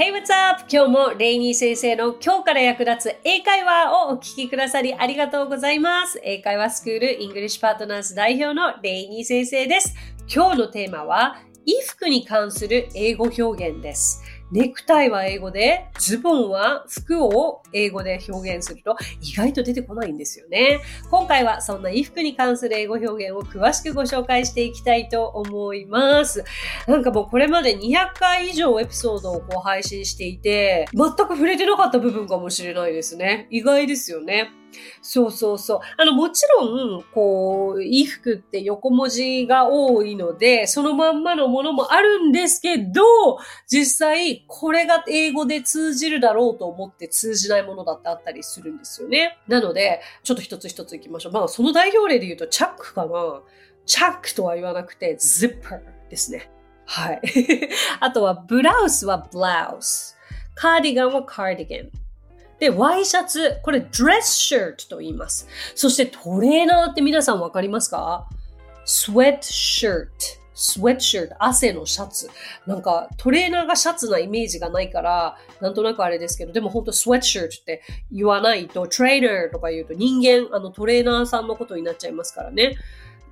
Hey, what's up? 今日もレイニー先生の今日から役立つ英会話をお聞きくださりありがとうございます。英会話スクールイングリッシュパートナーズ代表のレイニー先生です。今日のテーマは衣服に関する英語表現です。ネクタイは英語で、ズボンは服を英語で表現すると意外と出てこないんですよね。今回はそんな衣服に関する英語表現を詳しくご紹介していきたいと思います。なんかもうこれまで200回以上エピソードをこう配信していて、全く触れてなかった部分かもしれないですね。意外ですよね。そうそうそう。あの、もちろん、こう、衣服って横文字が多いので、そのまんまのものもあるんですけど、実際、これが英語で通じるだろうと思って通じないものだってあったりするんですよね。なので、ちょっと一つ一ついきましょう。まあ、その代表例で言うと、チャックかな？チャックとは言わなくて、ズッパーですね。はい。あとは、ブラウスはブラウス。カーディガンはカーディガン。で、ワイシャツ、これドレスシャツと言います。そしてトレーナーって皆さんわかりますか？スウェットシャツ。スウェットシャツ、汗のシャツ。なんかトレーナーがシャツなイメージがないから、なんとなくあれですけど、でも本当スウェットシャツって言わないと、トレーナーとか言うと人間、あのトレーナーさんのことになっちゃいますからね。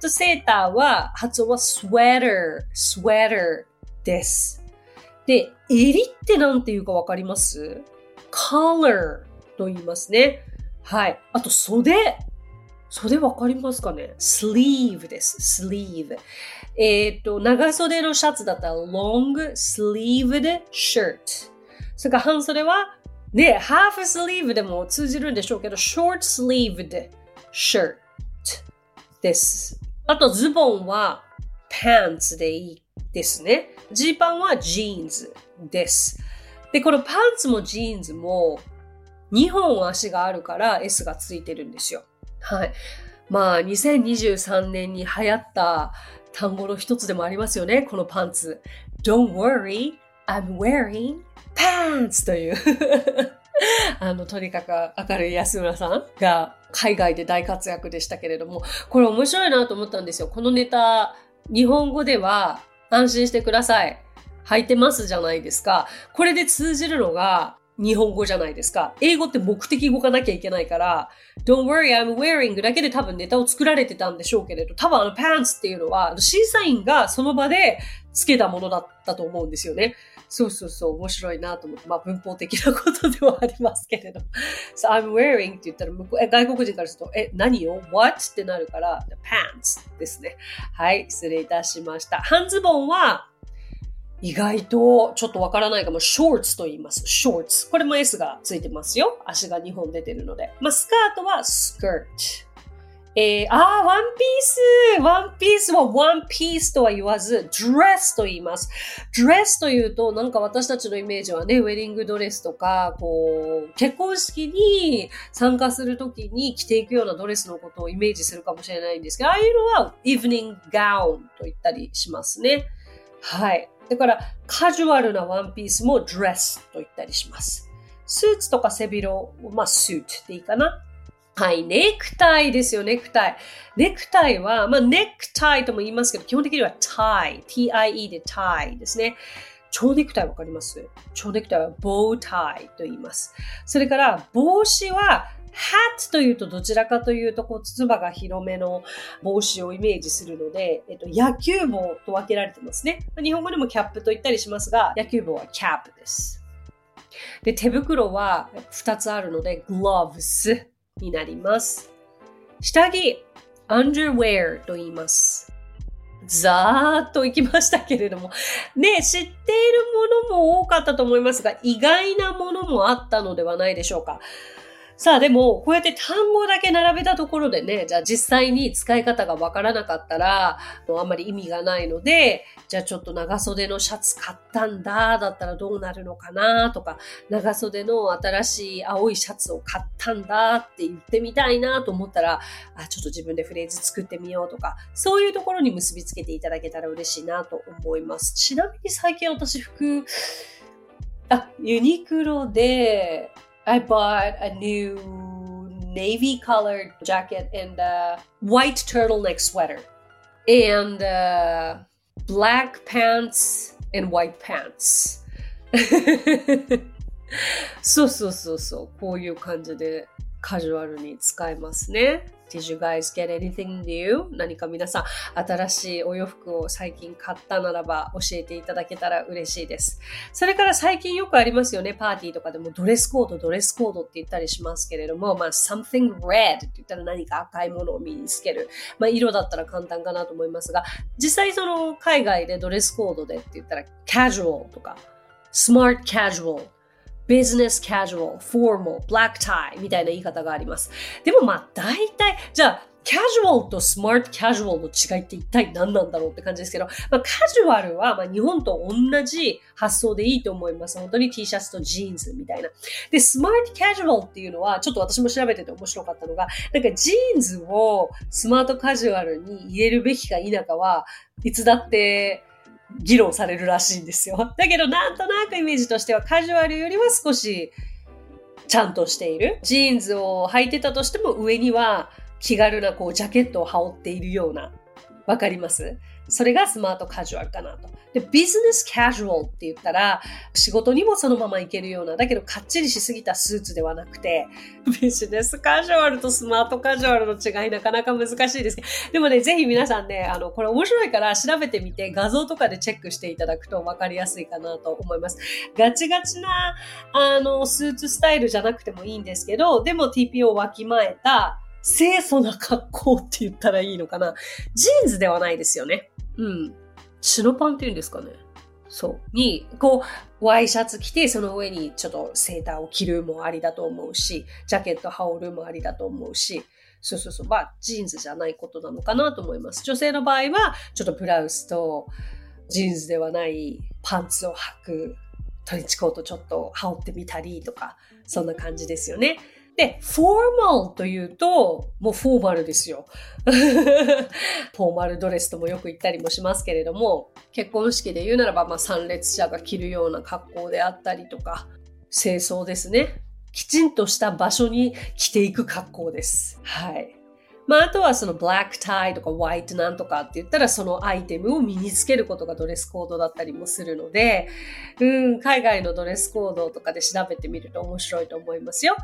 セーターは、発音はスウェーター、スウェーターです。で、襟ってなんて言うかわかります？Collar と言いますね。はい。あと、袖。袖わかりますかね ?sleeve です。sleeve。えっ、ー、と、長袖のシャツだったら long sleeved shirt。それから半袖はね、ハーフスリーブでも通じるんでしょうけど、short sleeved shirt です。あと、ズボンは pants でいいですね。ジーパンはジーンズです。で、このパンツもジーンズも2本足があるから S がついてるんですよ。はい。まあ、2023年に流行った単語の一つでもありますよね、このパンツ。Don't worry, I'm wearing pants という あの、とにかく明るい安村さんが海外で大活躍でしたけれども、これ面白いなと思ったんですよ。このネタ、日本語では安心してください。履いてますじゃないですか。これで通じるのが日本語じゃないですか。英語って目的動かなきゃいけないから、Don't worry, I'm wearing だけで多分ネタを作られてたんでしょうけれど、多分あの pants っていうのは、審査員がその場でつけたものだったと思うんですよね。そうそうそう、面白いなと思って、まあ文法的なことではありますけれど。so, I'm wearing って言ったら向こう外国人からすると、え、何よ ?what? ってなるから、pants ですね。はい、失礼いたしました。半ズボンは、意外とちょっとわからないかも、ショーツと言います。ショーツ。これも S がついてますよ。足が2本出てるので。まあ、スカートはスカート。えー、あー、ワンピースワンピースはワンピースとは言わず、ドレスと言います。ドレスというと、なんか私たちのイメージはね、ウェディングドレスとか、こう、結婚式に参加するときに着ていくようなドレスのことをイメージするかもしれないんですけど、ああいうのは、イブニングガウンと言ったりしますね。はい。だから、カジュアルなワンピースもドレスと言ったりします。スーツとか背広を、まあ、スーツでいいかな。はい、ネクタイですよ、ネクタイ。ネクタイは、まあ、ネクタイとも言いますけど、基本的にはタイ、tie でタイですね。蝶ネクタイわかります？蝶ネクタイはボウタイと言います。それから、帽子は hat というとどちらかというと、こう、つばが広めの帽子をイメージするので、えっと、野球帽と分けられてますね。日本語でもキャップと言ったりしますが、野球帽はキャップです。で、手袋は2つあるので、gloves になります。下着、underwear と言います。ざーっと行きましたけれども。ね、知っているものも多かったと思いますが、意外なものもあったのではないでしょうか。さあでも、こうやって単語だけ並べたところでね、じゃあ実際に使い方がわからなかったら、あんまり意味がないので、じゃあちょっと長袖のシャツ買ったんだ、だったらどうなるのかなとか、長袖の新しい青いシャツを買ったんだって言ってみたいなと思ったら、あ、ちょっと自分でフレーズ作ってみようとか、そういうところに結びつけていただけたら嬉しいなと思います。ちなみに最近私服、あ、ユニクロで、I bought a new navy colored jacket and a white turtleneck sweater and uh, black pants and white pants そうそうそうそう。こういう感じでカジュアルに使えますね。 Did you guys get anything new? 何か皆さん新しいお洋服を最近買ったならば教えていただけたら嬉しいです。それから最近よくありますよね。パーティーとかでもドレスコード、ドレスコードって言ったりしますけれども、まあ something red って言ったら何か赤いものを身につける。まあ色だったら簡単かなと思いますが、実際その海外でドレスコードでって言ったら casual とか smart casual ビジネスカジュアル、フォーマル、ブラックタイみたいな言い方があります。でもまあ大体、じゃあ、カジュアルとスマートカジュアルの違いって一体何なんだろうって感じですけど、まあ、カジュアルはま日本と同じ発想でいいと思います。本当に T シャツとジーンズみたいな。で、スマートカジュアルっていうのは、ちょっと私も調べてて面白かったのが、なんかジーンズをスマートカジュアルに入れるべきか否かは、いつだって議論されるらしいんですよ。だけどなんとなくイメージとしてはカジュアルよりは少しちゃんとしている。ジーンズを履いてたとしても上には気軽なこうジャケットを羽織っているような。わかります？それがスマートカジュアルかなと。で、ビジネスカジュアルって言ったら、仕事にもそのまま行けるような、だけどかっちりしすぎたスーツではなくて、ビジネスカジュアルとスマートカジュアルの違いなかなか難しいですけど、でもね、ぜひ皆さんね、あの、これ面白いから調べてみて画像とかでチェックしていただくと分かりやすいかなと思います。ガチガチな、あの、スーツスタイルじゃなくてもいいんですけど、でも TPO をわきまえた、清楚な格好って言ったらいいのかな。ジーンズではないですよね。うん。白パンって言うんですかね。そう。に、こう、ワイシャツ着て、その上にちょっとセーターを着るもありだと思うし、ジャケット羽織るもありだと思うし、そうそうそう。まあ、ジーンズじゃないことなのかなと思います。女性の場合は、ちょっとブラウスと、ジーンズではないパンツを履く、トレンチコートちょっと羽織ってみたりとか、そんな感じですよね。で、フォーマルというと、もうフォーマルですよ。フォーマルドレスともよく言ったりもしますけれども、結婚式で言うならば、まあ、参列者が着るような格好であったりとか、正装ですね。きちんとした場所に着ていく格好です。はい。まあ、あとはそのブラックタイとかホワイトなんとかって言ったらそのアイテムを身につけることがドレスコードだったりもするので、うん、海外のドレスコードとかで調べてみると面白いと思いますよ。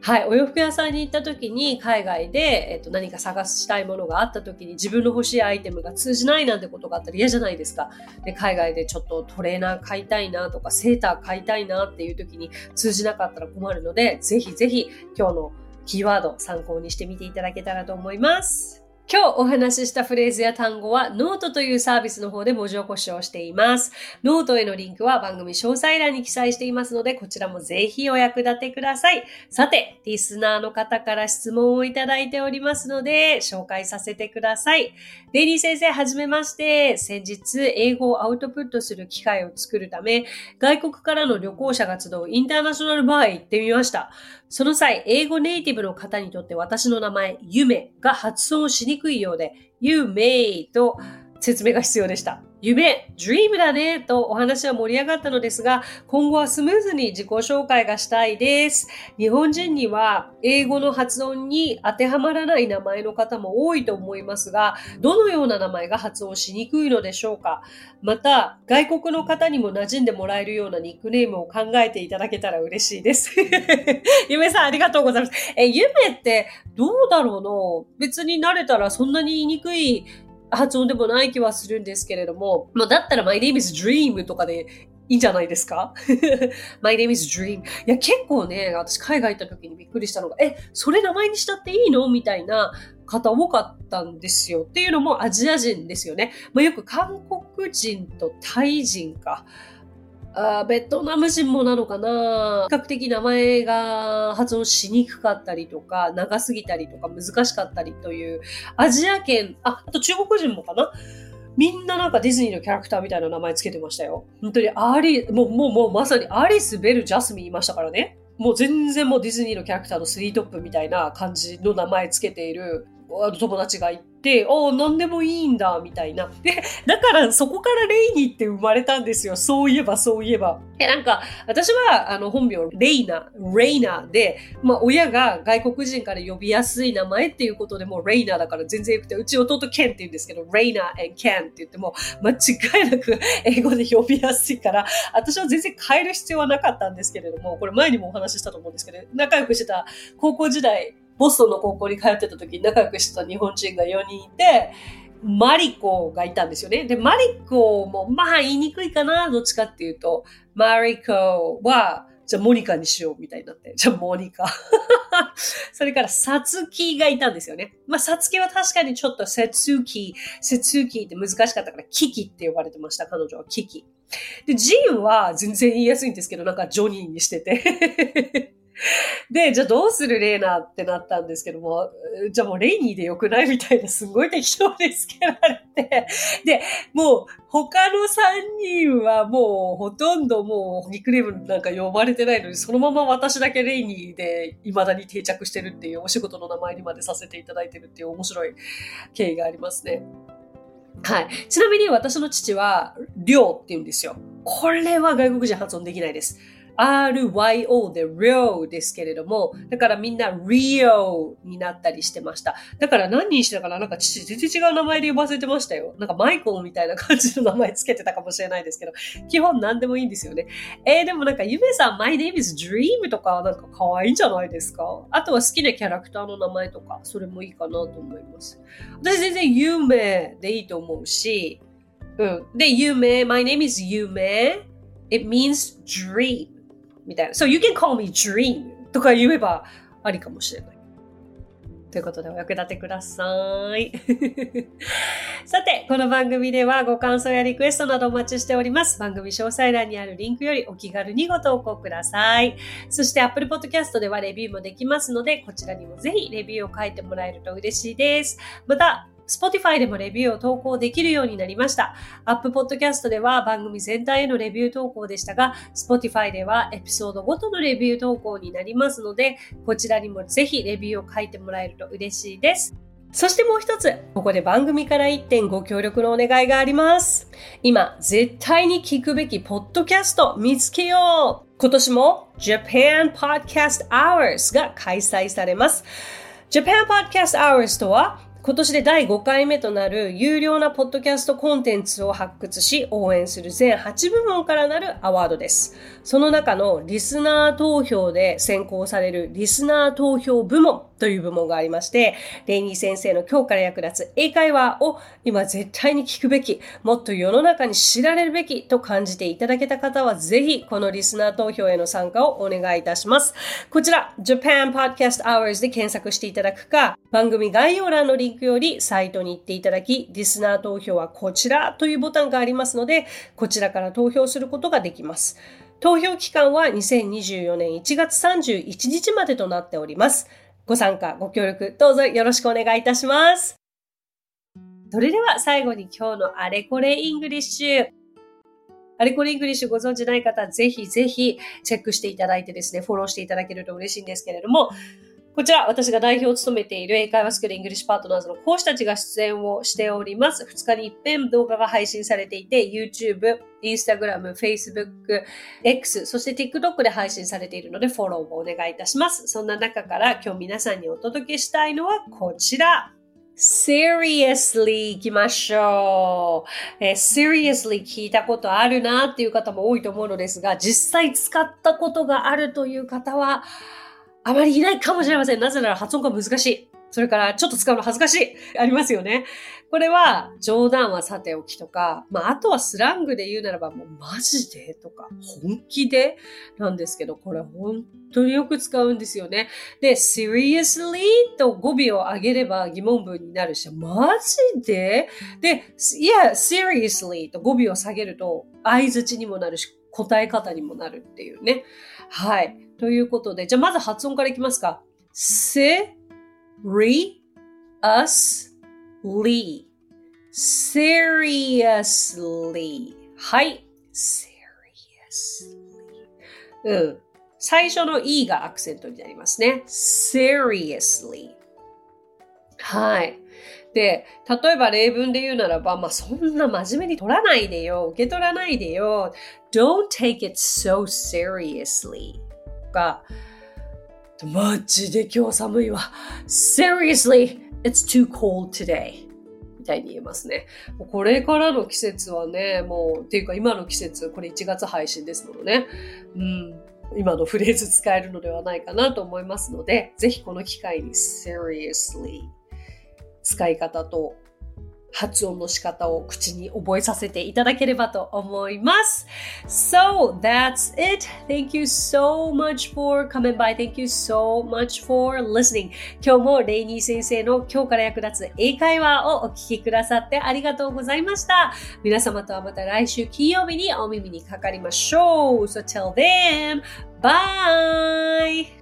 はい、お洋服屋さんに行った時に海外で、えっと、何か探したいものがあった時に自分の欲しいアイテムが通じないなんてことがあったら嫌じゃないですか。で、海外でちょっとトレーナー買いたいなとかセーター買いたいなっていう時に通じなかったら困るので、ぜひぜひ今日のキーワード参考にしてみていただけたらと思います。今日お話ししたフレーズや単語はノートというサービスの方で文字起こしをしています。ノートへのリンクは番組詳細欄に記載していますので、こちらもぜひお役立てください。さて、リスナーの方から質問をいただいておりますので、紹介させてください。レイニー先生、はじめまして。先日、英語をアウトプットする機会を作るため、外国からの旅行者が集うインターナショナルバーへ行ってみました。その際、英語ネイティブの方にとって私の名前、夢が発音しにくいようで、You may と説明が必要でした。夢、dream だねとお話は盛り上がったのですが、今後はスムーズに自己紹介がしたいです。日本人には英語の発音に当てはまらない名前の方も多いと思いますが、どのような名前が発音しにくいのでしょうかまた、外国の方にも馴染んでもらえるようなニックネームを考えていただけたら嬉しいです。夢さんありがとうございます。え、夢ってどうだろうな別に慣れたらそんなに言いにくい発音でもない気はするんですけれども、まあ、だったら My name is Dream とかでいいんじゃないですか ?My name is Dream. いや、結構ね、私海外行った時にびっくりしたのが、え、それ名前にしたっていいの？みたいな方多かったんですよ。っていうのもアジア人ですよね。まあ、よく韓国人とタイ人か。あベトナム人もなのかな？比較的名前が発音しにくかったりとか、長すぎたりとか難しかったりという、アジア圏、あ、あと中国人もかな？みんななんかディズニーのキャラクターみたいな名前つけてましたよ。本当にアリー、もう、もう、もうまさにアリス、ベル、ジャスミンいましたからね。もう全然もうディズニーのキャラクターのスリートップみたいな感じの名前つけている友達がいて、ああ、何でもいいんだ、みたいな。で、だからそこからレイニーって生まれたんですよ。そういえば、そういえば。え、なんか、私は、あの、本名、レイナ、レイナで、まあ、親が外国人から呼びやすい名前っていうことでもう、レイナだから全然よくて、うち弟ケンって言うんですけど、レイナ and ケンって言っても、間違いなく英語で呼びやすいから、私は全然変える必要はなかったんですけれども、これ前にもお話ししたと思うんですけど、仲良くしてた高校時代、ボストンの高校に通ってた時に仲良くした日本人が4人いて、マリコがいたんですよね。で、マリコも、まあ言いにくいかな、どっちかっていうと、マリコは、じゃあモニカにしようみたいになって。じゃあモニカ。それからサツキがいたんですよね。まあサツキは確かにちょっとセツキ、セツキって難しかったからキキって呼ばれてました。彼女はキキ。で、ジンは全然言いやすいんですけど、なんかジョニーにしてて で、じゃあどうするレーナってなったんですけども、じゃあもうレイニーでよくないみたいなすごい適当でつけられて、で、もう他の3人はもうほとんどもうニックネームなんか呼ばれてないのに、そのまま私だけレイニーで未だに定着してるっていうお仕事の名前にまでさせていただいてるっていう面白い経緯がありますね。はい。ちなみに私の父は、りょうって言うんですよ。これは外国人発音できないです。RYO で RIO ですけれども、だからみんな RIO になったりしてました。だから何人してたかな？なんか父全然違う名前で呼ばせてましたよ。なんかマイコンみたいな感じの名前つけてたかもしれないですけど、基本何でもいいんですよね。えー、でもなんかゆめさん My name is Dream とかなんか可愛いんじゃないですか？あとは好きなキャラクターの名前とか、それもいいかなと思います。私全然有名でいいと思うし、うん。で、有名 My name is 有名 It means dream. みたいな。So you can call me dream とか言えばありかもしれない。ということでお役立てください。さて、この番組ではご感想やリクエストなどお待ちしております。番組詳細欄にあるリンクよりお気軽にご投稿ください。そして Apple Podcast ではレビューもできますので、こちらにもぜひレビューを書いてもらえると嬉しいです。また、Spotify でもレビューを投稿できるようになりました。App Podcast では番組全体へのレビュー投稿でしたが、Spotify ではエピソードごとのレビュー投稿になりますので、こちらにもぜひレビューを書いてもらえると嬉しいです。そしてもう一つ、ここで番組から一点ご協力のお願いがあります。今、絶対に聞くべきポッドキャスト見つけよう今年も Japan Podcast Hours が開催されます。Japan Podcast Hours とは今年で第5回目となる有料なポッドキャストコンテンツを発掘し応援する全8部門からなるアワードです。その中のリスナー投票で選考されるリスナー投票部門という部門がありまして、レイニー先生の今日から役立つ英会話を今絶対に聞くべき、もっと世の中に知られるべきと感じていただけた方はぜひこのリスナー投票への参加をお願いいたします。こちら Japan Podcast Awards で検索していただくか、番組概要欄のリンクよりサイトに行っていただき、リスナー投票はこちらというボタンがありますので、こちらから投票することができます。投票期間は2024年1月31日までとなっております。ご参加、ご協力、どうぞよろしくお願いいたします。それでは最後に今日のあれこれイングリッシュ。あれこれイングリッシュご存知ない方、ぜひぜひチェックしていただいてですね、フォローしていただけると嬉しいんですけれども、こちら、私が代表を務めている英会話スクールイングリッシュパートナーズの講師たちが出演をしております。2日に一遍動画が配信されていて、YouTube、Instagram、Facebook、X、そして TikTok で配信されているので、フォローをお願いいたします。そんな中から今日皆さんにお届けしたいのはこちら。seriously 行きましょう、えー、seriously 聞いたことあるなっていう方も多いと思うのですが、実際使ったことがあるという方は、あまりいないかもしれません。なぜなら発音が難しい。それからちょっと使うの恥ずかしい。ありますよね。これは冗談はさておきとか、まああとはスラングで言うならばもうマジで？とか本気で？なんですけど、これ本当によく使うんですよね。で、seriously と語尾を上げれば疑問文になるし、マジで？で、いや、seriously と語尾を下げると相づちにもなるし、答え方にもなるっていうね。はい。ということで、じゃあまず発音からいきますか。せ、り、us, ly. seriously. はい。seriously. うん。最初の e がアクセントになりますね。seriously. はい。で、例えば例文で言うならば、まあ、そんな真面目に取らないでよ。受け取らないでよ。Don't take it so seriously. が、マジで今日寒いわ。Seriously, it's too cold today. みたいに言えますね。これからの季節はね、もう、っていうか今の季節、これ1月配信ですものね。うん。今のフレーズ使えるのではないかなと思いますので、ぜひこの機会に seriously 使い方と発音の仕方を口に覚えさせていただければと思います。So, that's it. Thank you so much for coming by. Thank you so much for listening. 今日もレイニー先生の今日から役立つ英会話をお聞きくださってありがとうございました。皆様とはまた来週金曜日にお耳にかかりましょう。So, till then, bye!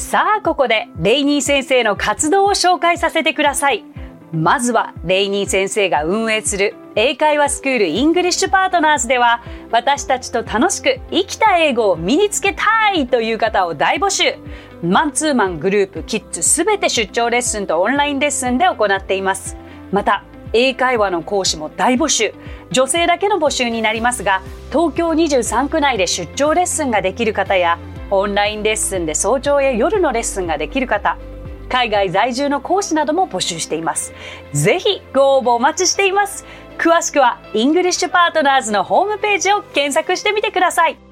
さあ、ここでレイニー先生の活動を紹介させてください。まずは、レイニー先生が運営する英会話スクールイングリッシュパートナーズでは、私たちと楽しく生きた英語を身につけたいという方を大募集。マンツーマングループ、キッズすべて出張レッスンとオンラインレッスンで行っています。また、英会話の講師も大募集。女性だけの募集になりますが、東京23区内で出張レッスンができる方や、オンラインレッスンで早朝や夜のレッスンができる方、海外在住の講師なども募集しています。ぜひご応募お待ちしています。詳しくはイングリッシュパートナーズのホームページを検索してみてください。